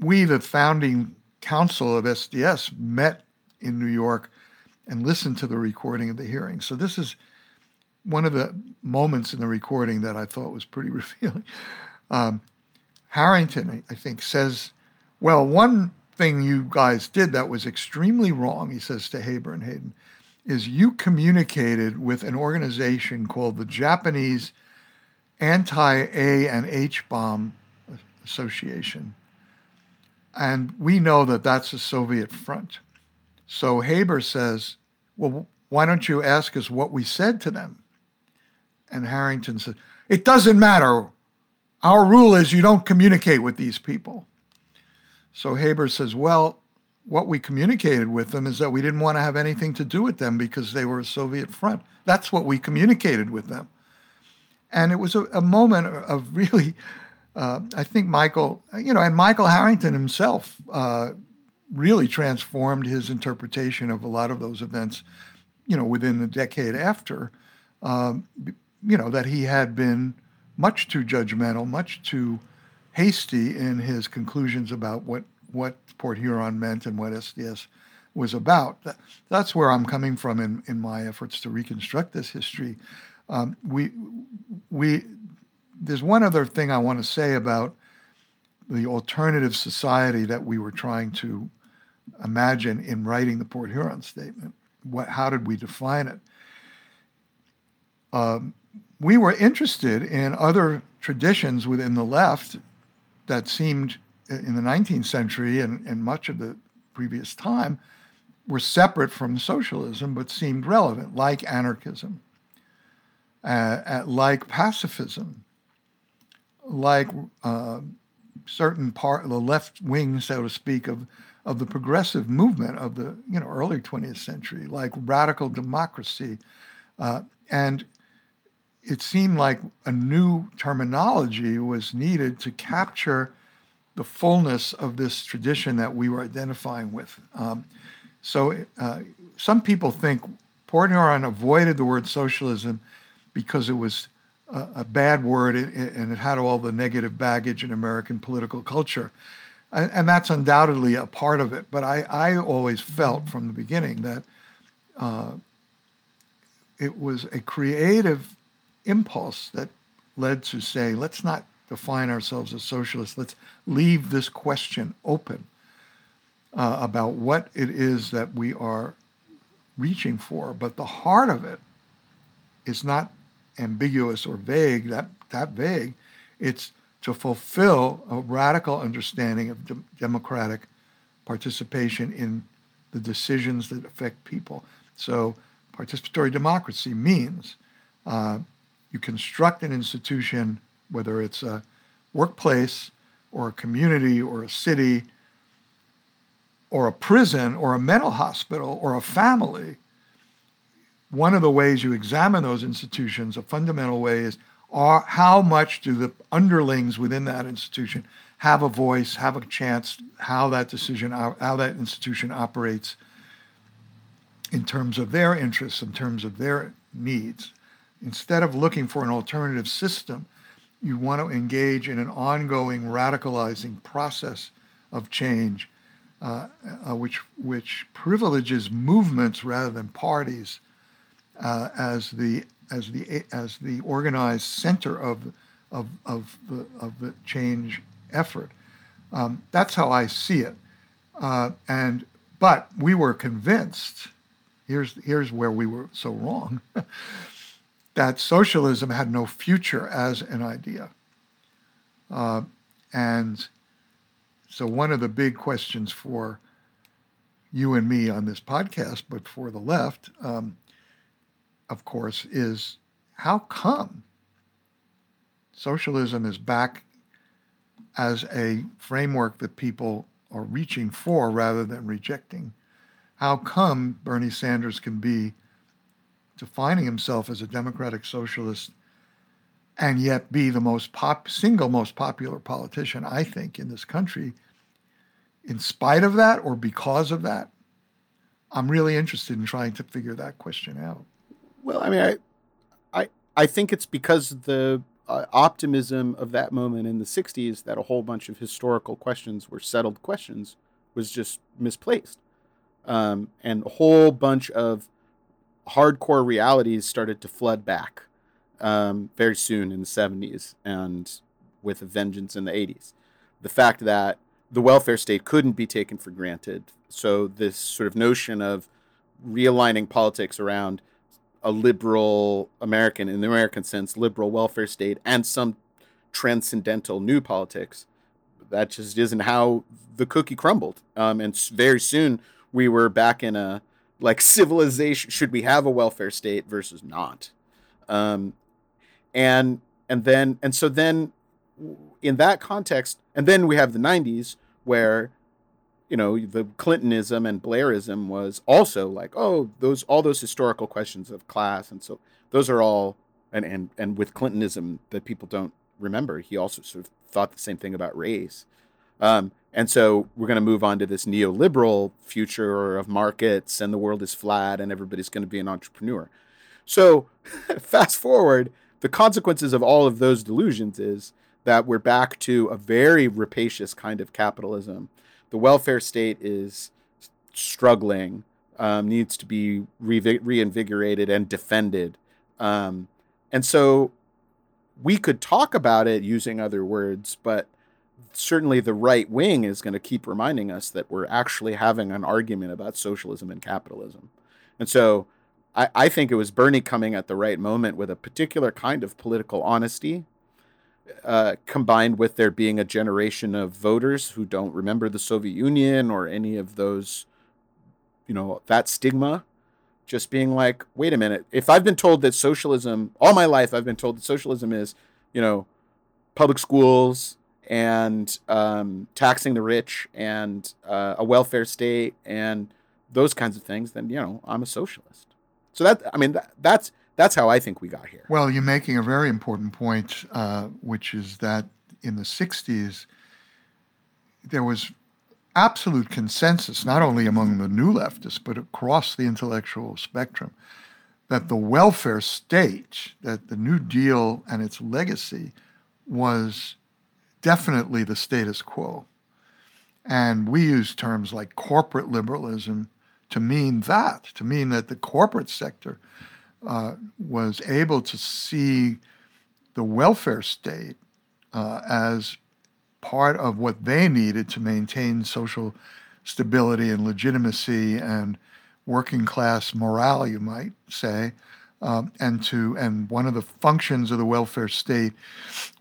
we, the founding council of SDS, met in New York and listened to the recording of the hearing. So this is one of the moments in the recording that I thought was pretty revealing. Um, Harrington, I think, says, well, one thing you guys did that was extremely wrong, he says to Haber and Hayden, is you communicated with an organization called the Japanese Anti-A and H Bomb Association. And we know that that's a Soviet front. So Haber says, well, why don't you ask us what we said to them? And Harrington said, it doesn't matter. Our rule is you don't communicate with these people. So Haber says, well, what we communicated with them is that we didn't want to have anything to do with them because they were a Soviet front. That's what we communicated with them. And it was a, a moment of really, uh, I think Michael, you know, and Michael Harrington himself uh, really transformed his interpretation of a lot of those events, you know, within the decade after, um, you know, that he had been much too judgmental, much too hasty in his conclusions about what what Port Huron meant and what SDS was about. That, that's where I'm coming from in, in my efforts to reconstruct this history. Um, we, we, there's one other thing I want to say about the alternative society that we were trying to imagine in writing the Port Huron Statement. What, how did we define it? Um, we were interested in other traditions within the left that seemed in the 19th century and, and much of the previous time were separate from socialism but seemed relevant, like anarchism, uh, uh, like pacifism, like uh, certain part, the left wing, so to speak, of of the progressive movement of the you know early 20th century, like radical democracy, uh, and it seemed like a new terminology was needed to capture the fullness of this tradition that we were identifying with. Um, so uh, some people think Port Huron avoided the word socialism because it was a, bad word and it had all the negative baggage in American political culture. And, and that's undoubtedly a part of it. But I, I always felt from the beginning that uh, it was a creative impulse that led to say, let's not define ourselves as socialists. Let's leave this question open uh, about what it is that we are reaching for. But the heart of it is not ambiguous or vague, that, that vague. It's to fulfill a radical understanding of de- democratic participation in the decisions that affect people. So, participatory democracy means uh, you construct an institution, whether it's a workplace or a community or a city or a prison or a mental hospital or a family, one of the ways you examine those institutions, a fundamental way, is are how much do the underlings within that institution have a voice, have a chance, how that decision, how that institution operates in terms of their interests, in terms of their needs. Instead of looking for an alternative system, you want to engage in an ongoing radicalizing process of change, uh, uh, which which privileges movements rather than parties uh, as the as the as the organized center of of of the of the change effort. Um, that's how I see it. Uh, and but we were convinced. Here's here's where we were so wrong. that socialism had no future as an idea. Uh, and so, one of the big questions for you and me on this podcast, but for the left, um, of course, is how come socialism is back as a framework that people are reaching for rather than rejecting? How come Bernie Sanders can be defining himself as a democratic socialist and yet be the most pop, single most popular politician, I think, in this country, in spite of that or because of that? I'm really interested in trying to figure that question out. Well, I mean, I, I, I think it's because the uh, optimism of that moment in the '60s that a whole bunch of historical questions were settled questions was just misplaced, um, and a whole bunch of hardcore realities started to flood back um, very soon in the 70s and with a vengeance in the 80s. The fact that the welfare state couldn't be taken for granted. So, this sort of notion of realigning politics around a liberal American, in the American sense, liberal welfare state and some transcendental new politics, that just isn't how the cookie crumbled. Um, and very soon we were back in a like civilization should we have a welfare state versus not um, and and then and so then in that context and then we have the 90s where you know the clintonism and blairism was also like oh those all those historical questions of class and so those are all and and and with clintonism that people don't remember he also sort of thought the same thing about race um, and so we're going to move on to this neoliberal future of markets and the world is flat and everybody's going to be an entrepreneur. So fast forward, the consequences of all of those delusions is that we're back to a very rapacious kind of capitalism. The welfare state is struggling, um, needs to be re- reinvigorated and defended. Um, and so we could talk about it using other words, but certainly the right wing is going to keep reminding us that we're actually having an argument about socialism and capitalism. And so I, I think it was Bernie coming at the right moment with a particular kind of political honesty, uh, combined with there being a generation of voters who don't remember the Soviet Union or any of those, you know, that stigma. Just being like, wait a minute, if I've been told that socialism, all my life, I've been told that socialism is, you know, public schools, and um, taxing the rich and uh, a welfare state and those kinds of things, then you know I'm a socialist. So that I mean that, that's that's how I think we got here. Well, you're making a very important point, uh, which is that in the '60s there was absolute consensus, not only among the new leftists but across the intellectual spectrum, that the welfare state, that the New Deal and its legacy was definitely the status quo. And we use terms like corporate liberalism to mean that, to mean that the corporate sector uh, was able to see the welfare state uh, as part of what they needed to maintain social stability and legitimacy and working class morale, you might say. Um, and to and one of the functions of the welfare state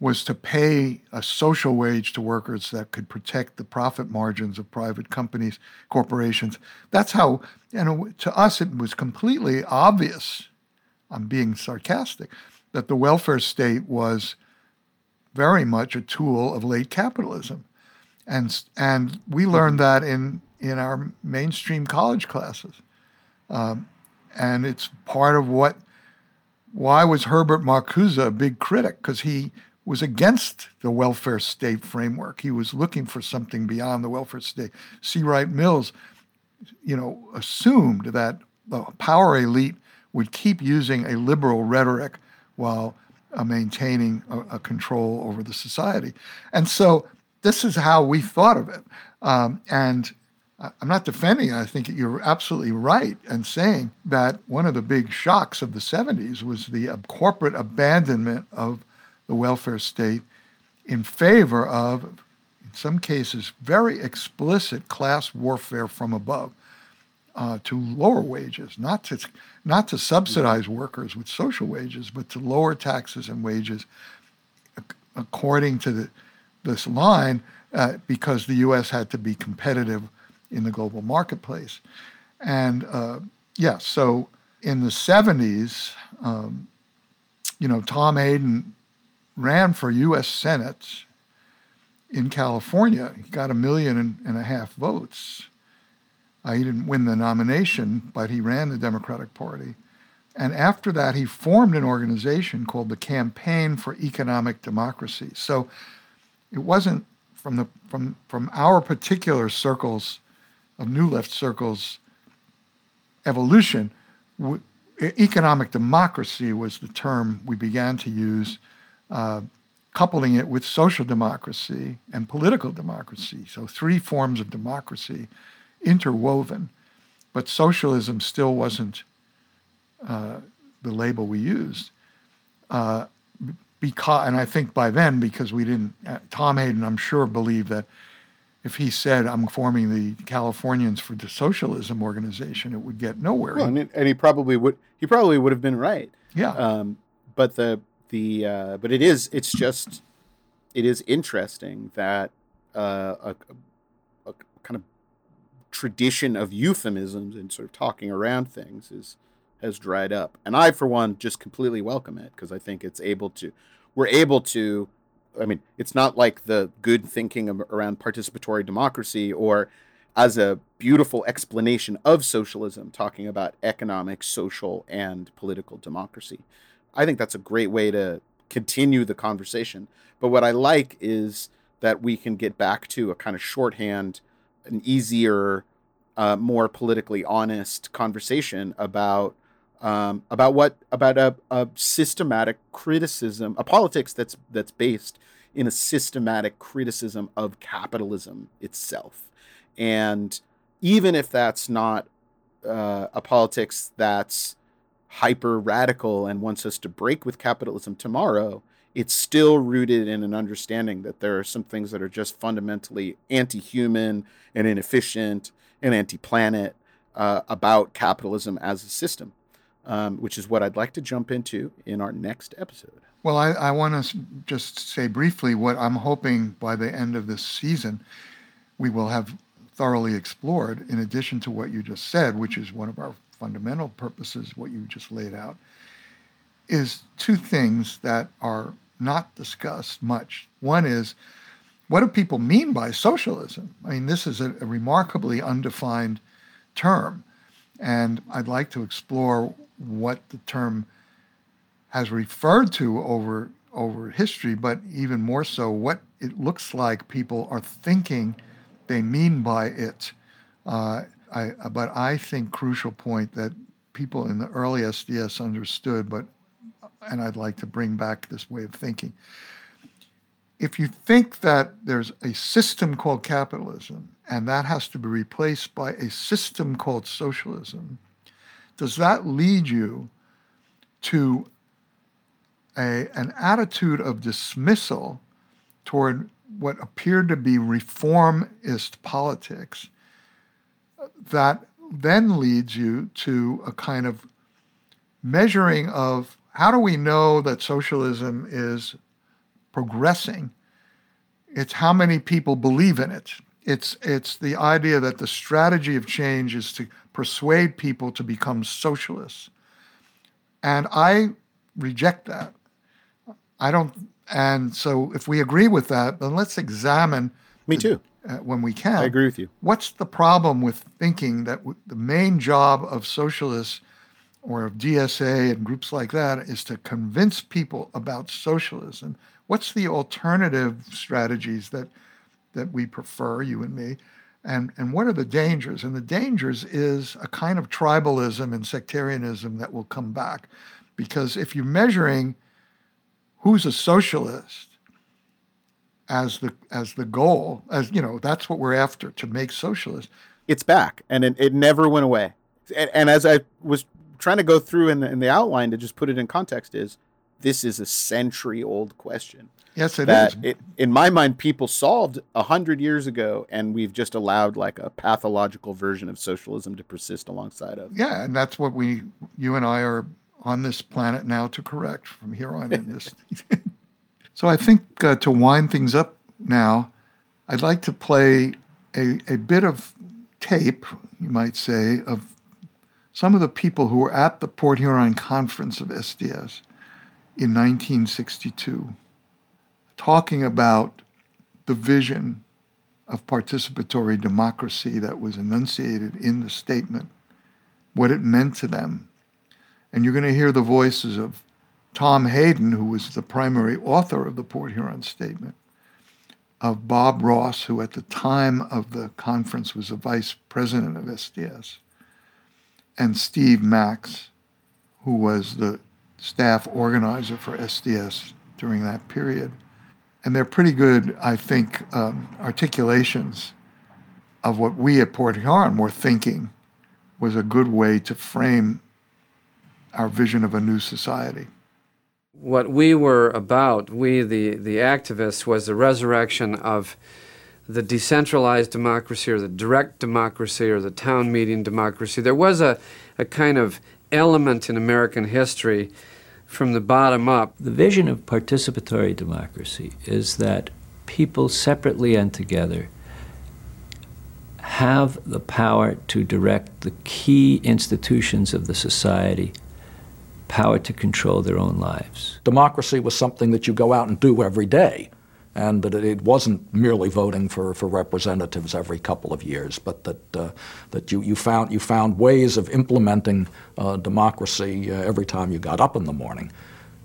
was to pay a social wage to workers that could protect the profit margins of private companies, corporations. That's how, know, to us it was completely obvious. I'm being sarcastic that the welfare state was very much a tool of late capitalism, and and we learned that in in our mainstream college classes. Um, and it's part of what why was Herbert Marcuse a big critic? Because he was against the welfare state framework. He was looking for something beyond the welfare state. C. Wright Mills, you know, assumed that the power elite would keep using a liberal rhetoric while uh, maintaining a, a, control over the society. And so this is how we thought of it. Um, and I'm not defending. I think you're absolutely right in saying that one of the big shocks of the 70s was the corporate abandonment of the welfare state in favor of, in some cases, very explicit class warfare from above uh, to lower wages, not to, not to subsidize workers with social wages, but to lower taxes and wages according to the, this line uh, because the U.S. had to be competitive in the global marketplace. And uh, yeah, so in the 70s, um, you know, Tom Hayden ran for U.S. Senate in California. He got a million and a half votes. Uh, he didn't win the nomination, but he ran the Democratic Party. And after that, he formed an organization called the Campaign for Economic Democracy. So it wasn't from the from from our particular circles of New Left circles evolution, w- economic democracy was the term we began to use, uh, coupling it with social democracy and political democracy. So, three forms of democracy interwoven. But socialism still wasn't uh, the label we used. Uh, because, and I think by then, because we didn't, uh, Tom Hayden, I'm sure, believed that if he said I'm forming the Californians for the Socialism organization, it would get nowhere. Well, and, and he probably would. He probably would have been right. Yeah. Um, but the the uh, but it is it's just it is interesting that uh, a, a kind of tradition of euphemisms and sort of talking around things is has dried up, and I for one just completely welcome it because I think it's able to we're able to I mean, it's not like the good thinking around participatory democracy or as a beautiful explanation of socialism, talking about economic, social, and political democracy. I think that's a great way to continue the conversation. But what I like is that we can get back to a kind of shorthand, an easier, uh, more politically honest conversation about um, about what about a, a systematic criticism, a politics that's that's based in a systematic criticism of capitalism itself. And even if that's not uh, a politics that's hyper radical and wants us to break with capitalism tomorrow, it's still rooted in an understanding that there are some things that are just fundamentally anti human and inefficient and anti planet uh, about capitalism as a system, um, which is what I'd like to jump into in our next episode. Well, I, I want to just say briefly what I'm hoping by the end of this season we will have thoroughly explored, in addition to what you just said, which is one of our fundamental purposes, what you just laid out, is two things that are not discussed much. One is what do people mean by socialism? I mean, this is a, a remarkably undefined term. And I'd like to explore what the term has referred to over over history, but even more so, what it looks like people are thinking they mean by it. Uh, I, but I think crucial point that people in the early SDS understood, but and I'd like to bring back this way of thinking. If you think that there's a system called capitalism and that has to be replaced by a system called socialism, does that lead you to a, an attitude of dismissal toward what appeared to be reformist politics that then leads you to a kind of measuring of how do we know that socialism is progressing? It's how many people believe in it. It's it's the idea that the strategy of change is to persuade people to become socialists. And I reject that. I don't and so if we agree with that, then let's examine Me too. uh, when we can. I agree with you. What's the problem with thinking that w- the main job of socialists or of DSA and groups like that is to convince people about socialism? What's the alternative strategies that that we prefer, you and me? And, and what are the dangers? And the dangers is a kind of tribalism and sectarianism that will come back. Because if you're measuring who's a socialist as the as the goal, as you know, that's what we're after to make socialist. It's back, and it, it never went away. And, and as I was trying to go through in the, in the outline to just put it in context, is this is a century old question Yes, it that is. it, in my mind people solved a hundred years ago, and we've just allowed like a pathological version of socialism to persist alongside of. Yeah, and that's what we, you and I, are on this planet now to correct from here on in this. so I think uh, to wind things up now, I'd like to play a, a bit of tape, you might say, of some of the people who were at the Port Huron conference of SDS in 1962, talking about the vision of participatory democracy that was enunciated in the statement, what it meant to them. And you're going to hear the voices of Tom Hayden, who was the primary author of the Port Huron Statement, of Bob Ross, who at the time of the conference was the vice president of SDS, and Steve Max, who was the staff organizer for SDS during that period. And they're pretty good, I think, um, articulations of what we at Port Huron were thinking was a good way to frame our vision of a new society. What we were about, we the, the activists, was the resurrection of the decentralized democracy or the direct democracy or the town meeting democracy. There was a, a kind of element in American history from the bottom up. The vision of participatory democracy is that people separately and together have the power to direct the key institutions of the society, power to control their own lives. Democracy was something that you go out and do every day, and that it wasn't merely voting for, for representatives every couple of years, but that, uh, that you, you, found, you found ways of implementing uh, democracy uh, every time you got up in the morning.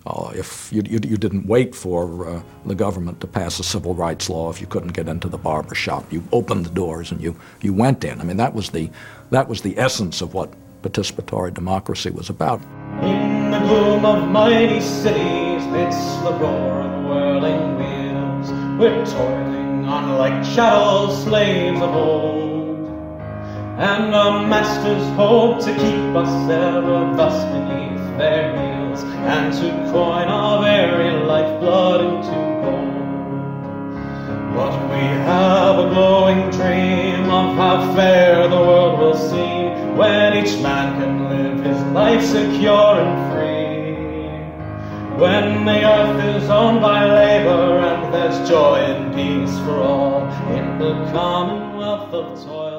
Uh, if you, you, you, didn't wait for uh, the government to pass a civil rights law if you couldn't get into the barber shop, you opened the doors and you, you went in. I mean, that was, the, that was the essence of what participatory democracy was about. In the gloom of mighty cities, midst the roar we're toiling on like chattel slaves of old. And our masters hope to keep us ever thus beneath their heels, and to coin our very lifeblood into gold. But we have a glowing dream of how fair the world will seem when each man can live his life secure and free. When the earth is owned by labor and there's joy and peace for all in the commonwealth of toil.